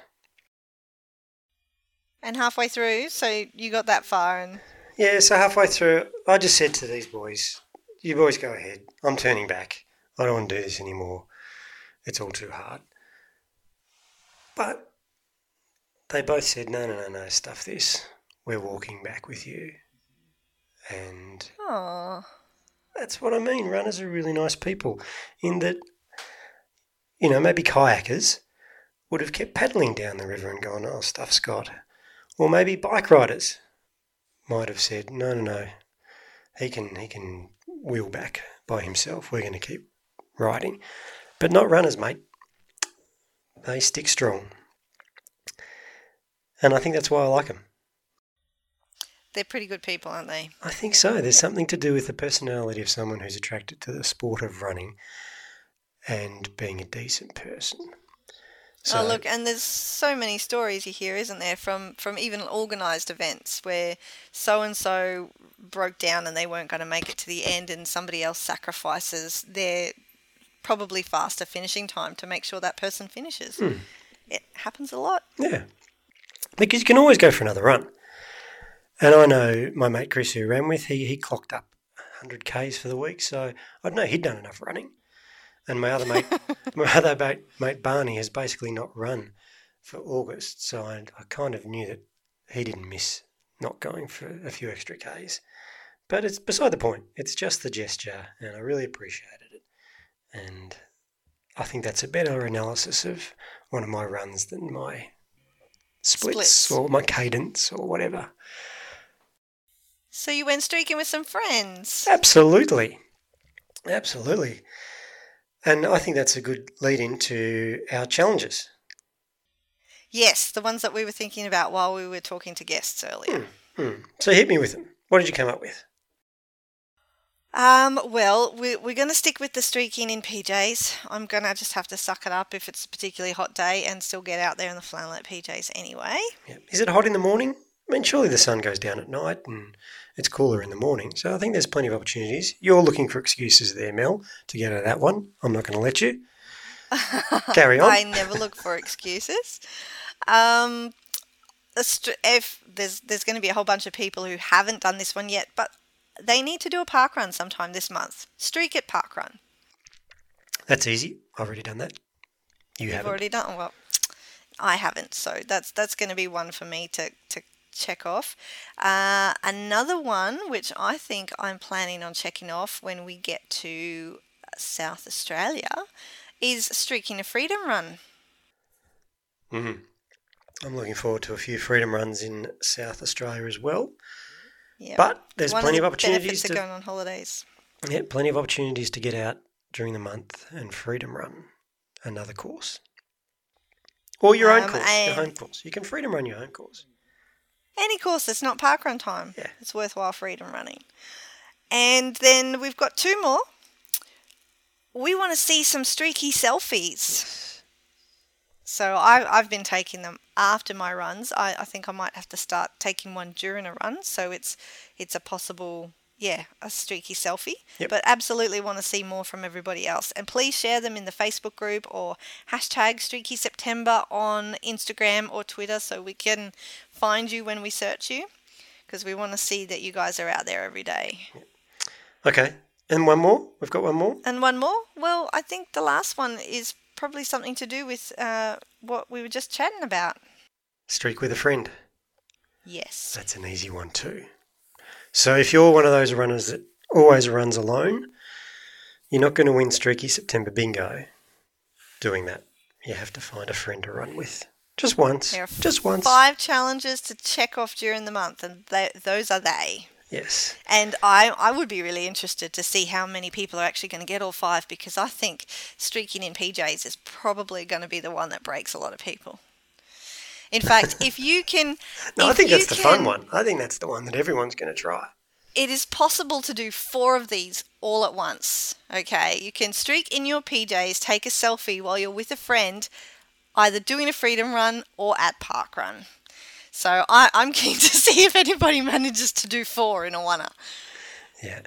And halfway through, so you got that far and Yeah, so halfway through, I just said to these boys, you boys go ahead. I'm turning back. I don't want to do this anymore. It's all too hard. But they both said, no, no, no, no, stuff this. We're walking back with you. And Oh, that's what I mean. Runners are really nice people in that, you know, maybe kayakers would have kept paddling down the river and gone, oh, stuff, Scott. Or maybe bike riders might have said, no, no, no, he can, he can wheel back by himself. We're going to keep riding. But not runners, mate. They stick strong. And I think that's why I like them. they're pretty good people, aren't they? I think so. There's something to do with the personality of someone who's attracted to the sport of running and being a decent person. oh, look, and there's so many stories you hear, isn't there, from from even organised events where so and so broke down and they weren't going to make it to the end, and somebody else sacrifices their probably faster finishing time to make sure that person finishes. Hmm. It happens a lot. Yeah. Because you can always go for another run. And I know my mate Chris, who ran with, he, he clocked up 100 Ks for the week. So I'd know he'd done enough running. And my other mate, my other mate, mate Barney, has basically not run for August. So I, I kind of knew that he didn't miss not going for a few extra Ks. But it's beside the point. It's just the gesture, and I really appreciate it. And I think that's a better analysis of one of my runs than my splits, Splits. or my cadence or whatever. So you went streaking with some friends. Absolutely. Absolutely. And I think that's a good lead into our challenges. Yes, the ones that we were thinking about while we were talking to guests earlier. Hmm. So hit me with them. What did you come up with? Um, well, we, we're going to stick with the streaking in PJs. I'm going to just have to suck it up if it's a particularly hot day and still get out there in the flannelette PJs anyway. Yeah. Is it hot in the morning? I mean, surely the sun goes down at night and it's cooler in the morning. So I think there's plenty of opportunities. You're looking for excuses there, Mel, to get out of that one. I'm not going to let you. Carry on. I never look for excuses. Um, if there's there's going to be a whole bunch of people who haven't done this one yet, but they need to do a park run sometime this month. Streak it park run. That's easy. I've already done that. You You've haven't. already done well. I haven't, so that's that's going to be one for me to to check off. Uh, another one which I think I'm planning on checking off when we get to South Australia is streaking a freedom run. hmm I'm looking forward to a few freedom runs in South Australia as well. Yeah, But there's one plenty of of opportunities to going on holidays. yeah, plenty of opportunities to get out during the month and freedom run another course. Or your own Um, course, your own course. You can freedom run your own course. Any course that's not park run time, Yeah. it's worthwhile freedom running. And then we've got two more. We want to see some streaky selfies. So I, I've been taking them after my runs. I, I think I might have to start taking one during a run, so it's it's a possible yeah a streaky selfie. Yep. But absolutely want to see more from everybody else, and please share them in the Facebook group or hashtag Streaky September on Instagram or Twitter, so we can find you when we search you, because we want to see that you guys are out there every day. Okay. And one more? We've got one more? And one more. Well, I think the last one is probably something to do with uh, what we were just chatting about. Streak with a friend. Yes. That's an easy one too. So if you're one of those runners that always runs alone, you're not going to win Streaky September Bingo doing that. You have to find a friend to run with. Just once. Just once. Five challenges to check off during the month, and they, those are they. Yes. And I, I would be really interested to see how many people are actually going to get all five because I think streaking in PJs is probably going to be the one that breaks a lot of people. In fact, if you can. No, I think that's the fun one. I think that's the one that everyone's going to try. It is possible to do four of these all at once. Okay, you can streak in your PJs, take a selfie while you're with a friend, either doing a freedom run or at park run. So I, I'm keen to see if anybody manages to do four in a one. Yeah.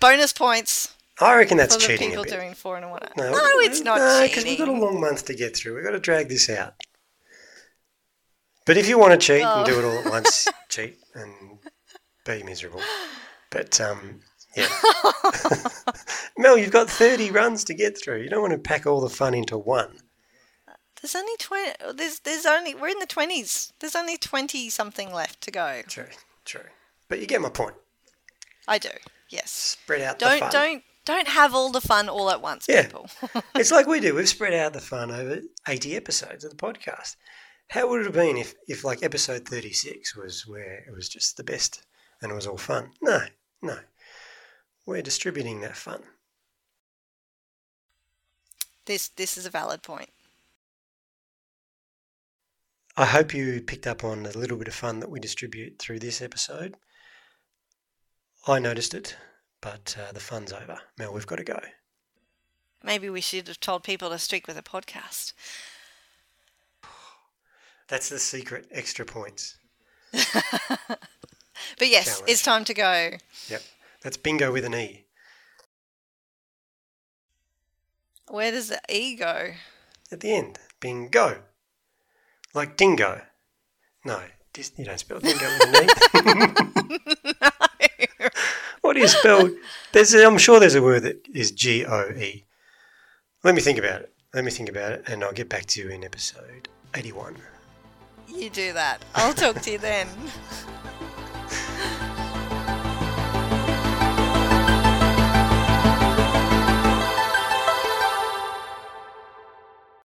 Bonus points I reckon that's for the cheating people doing four in a one. No, No, it's not no, because we've got a long month to get through. We've got to drag this out. But if you want to cheat and do it all at once, cheat and be miserable. But um, yeah, Mel, you've got thirty runs to get through. You don't want to pack all the fun into one. There's only twenty. There's there's only we're in the twenties. There's only twenty something left to go. True, true. But you get my point. I do. Yes. Spread out the Don't don't don't have all the fun all at once, Yeah. people. It's like we do. We've spread out the fun over 80 episodes of the podcast. How would it have been if, if like episode 36 was where it was just the best and it was all fun? No, no. We're distributing that fun. this this is a valid point. I hope you picked up on a little bit of fun that we distribute through this episode. I noticed it, but uh, the fun's over. Mel, we've got to go. Maybe we should have told people to stick with a podcast. That's the secret extra points. But yes, Challenge. it's time to go. Yep. That's bingo with an E. Where does the E go? At the end, bingo. Like dingo. No, dis- you don't spell dingo with an E. what do you spell? There's, I'm sure there's a word that is G O E. Let me think about it. Let me think about it, and I'll get back to you in episode 81. You do that. I'll talk to you then.